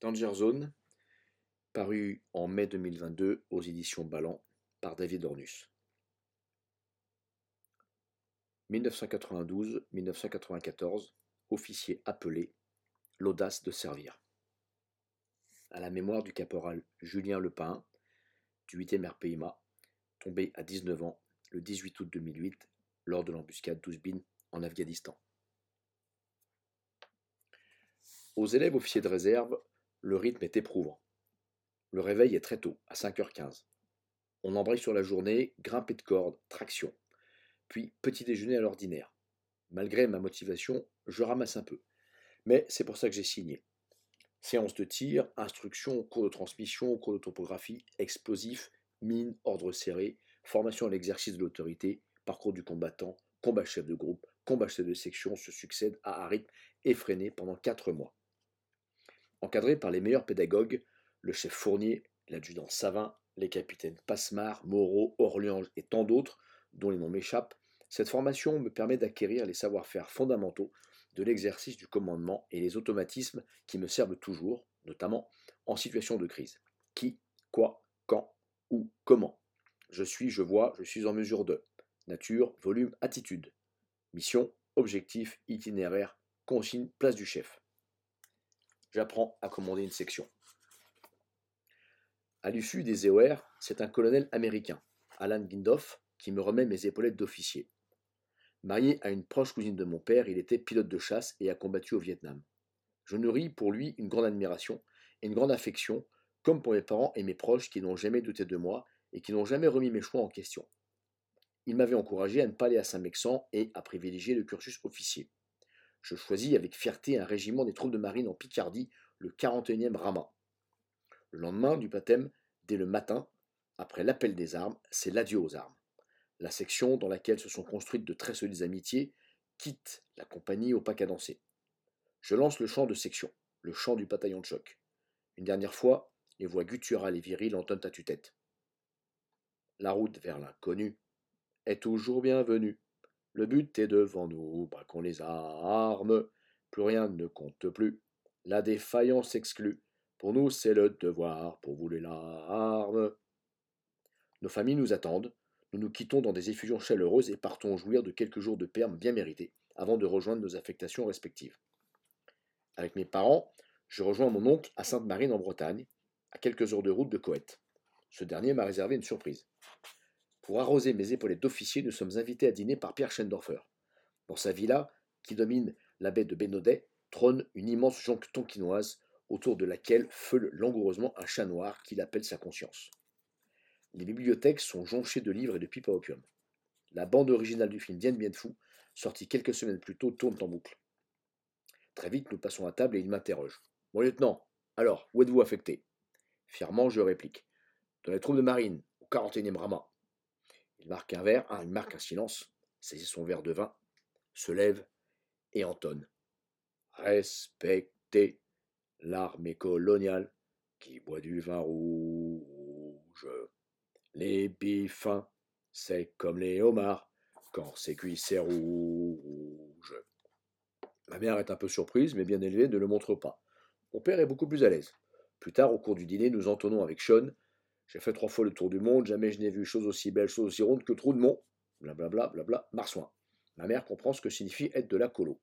Danger Zone, paru en mai 2022 aux éditions Ballant par David Ornus. 1992-1994, officier appelé, l'audace de servir. À la mémoire du caporal Julien Lepin, du 8e RPIMA, tombé à 19 ans le 18 août 2008 lors de l'embuscade d'Ouzbin en Afghanistan. Aux élèves officiers de réserve, le rythme est éprouvant. Le réveil est très tôt, à 5h15. On embraye sur la journée, grimpée de corde, traction. Puis petit déjeuner à l'ordinaire. Malgré ma motivation, je ramasse un peu. Mais c'est pour ça que j'ai signé. Séance de tir, instruction, cours de transmission, cours de topographie, explosifs, mine, ordre serré, formation à l'exercice de l'autorité, parcours du combattant, combat chef de groupe, combat chef de section se succèdent à un rythme effréné pendant quatre mois. Encadré par les meilleurs pédagogues, le chef Fournier, l'adjudant Savin, les capitaines Passemar, Moreau, Orléans et tant d'autres, dont les noms m'échappent, cette formation me permet d'acquérir les savoir-faire fondamentaux de l'exercice du commandement et les automatismes qui me servent toujours, notamment en situation de crise. Qui, quoi, quand, où, comment. Je suis, je vois, je suis en mesure de. Nature, volume, attitude. Mission, objectif, itinéraire, consigne, place du chef. J'apprends à commander une section. À l'issue des EOR, c'est un colonel américain, Alan Gindoff, qui me remet mes épaulettes d'officier. Marié à une proche cousine de mon père, il était pilote de chasse et a combattu au Vietnam. Je nourris pour lui une grande admiration et une grande affection, comme pour mes parents et mes proches qui n'ont jamais douté de moi et qui n'ont jamais remis mes choix en question. Il m'avait encouragé à ne pas aller à Saint-Mexan et à privilégier le cursus officier. Je choisis avec fierté un régiment des troupes de marine en Picardie, le 41e Rama. Le lendemain du baptême, dès le matin, après l'appel des armes, c'est l'adieu aux armes. La section dans laquelle se sont construites de très solides amitiés quitte la compagnie au pas cadencé. Je lance le chant de section, le chant du bataillon de choc. Une dernière fois, les voix gutturales et viriles entonnent à tue-tête. La route vers l'inconnu est toujours bienvenue. Le but est devant nous, braquons les armes. Plus rien ne compte plus. La défaillance exclue. Pour nous, c'est le devoir, pour vous les larmes. Nos familles nous attendent, nous nous quittons dans des effusions chaleureuses et partons jouir de quelques jours de perme bien mérités, avant de rejoindre nos affectations respectives. Avec mes parents, je rejoins mon oncle à Sainte-Marine en Bretagne, à quelques heures de route de Coët. Ce dernier m'a réservé une surprise. Pour arroser mes épaulettes d'officier, nous sommes invités à dîner par Pierre Schendorfer. Dans sa villa, qui domine la baie de Bénodet, trône une immense jonque tonkinoise autour de laquelle feule langoureusement un chat noir qu'il appelle sa conscience. Les bibliothèques sont jonchées de livres et de pipes à opium. La bande originale du film Dien Bien Fou, sortie quelques semaines plus tôt, tourne en boucle. Très vite, nous passons à table et il m'interroge. Mon lieutenant, alors, où êtes-vous affecté? Fièrement, je réplique. Dans les troupes de marine, au 41e Rama. Il marque un verre, il marque un silence, saisit son verre de vin, se lève et entonne. Respectez l'armée coloniale qui boit du vin rouge. Les bifins, c'est comme les homards, quand c'est cuit, c'est rouge. Ma mère est un peu surprise, mais bien élevée, ne le montre pas. Mon père est beaucoup plus à l'aise. Plus tard, au cours du dîner, nous entonnons avec Sean J'ai fait trois fois le tour du monde, jamais je n'ai vu chose aussi belle, chose aussi ronde que trou de mont. Blablabla, blabla, marsouin. Ma mère comprend ce que signifie être de la colo.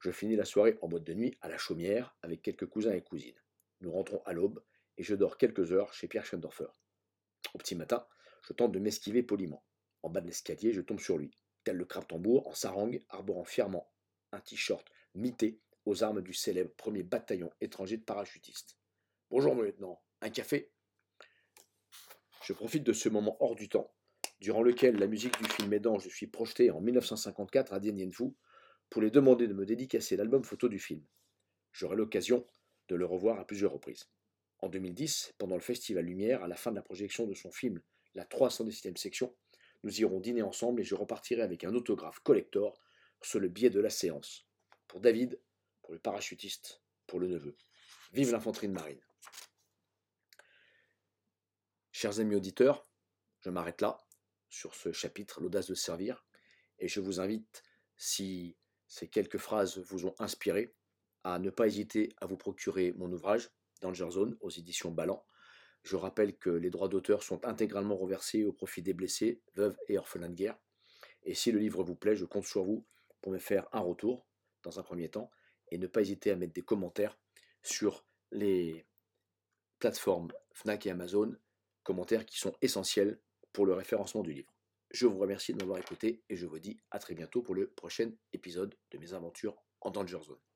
Je finis la soirée en boîte de nuit à la chaumière avec quelques cousins et cousines. Nous rentrons à l'aube et je dors quelques heures chez Pierre Schendorfer. Au petit matin, je tente de m'esquiver poliment. En bas de l'escalier, je tombe sur lui, tel le crabe tambour, en sarangue, arborant fièrement un t-shirt mité aux armes du célèbre premier bataillon étranger de parachutistes. Bonjour mon lieutenant, un café? Je profite de ce moment hors du temps, durant lequel la musique du film aidant je suis projeté en 1954 à Dien Bien Phu, pour les demander de me dédicacer l'album photo du film. J'aurai l'occasion de le revoir à plusieurs reprises. En 2010, pendant le Festival Lumière, à la fin de la projection de son film La 317e section, nous irons dîner ensemble et je repartirai avec un autographe collector sur le biais de la séance. Pour David, pour le parachutiste, pour le neveu. Vive l'infanterie de marine. Chers amis auditeurs, je m'arrête là sur ce chapitre, l'audace de servir, et je vous invite, si ces quelques phrases vous ont inspiré, à ne pas hésiter à vous procurer mon ouvrage, Danger Zone aux éditions Ballant. Je rappelle que les droits d'auteur sont intégralement reversés au profit des blessés, veuves et orphelins de guerre. Et si le livre vous plaît, je compte sur vous pour me faire un retour dans un premier temps et ne pas hésiter à mettre des commentaires sur les plateformes Fnac et Amazon, commentaires qui sont essentiels pour le référencement du livre. Je vous remercie de m'avoir écouté et je vous dis à très bientôt pour le prochain épisode de mes aventures en Danger Zone.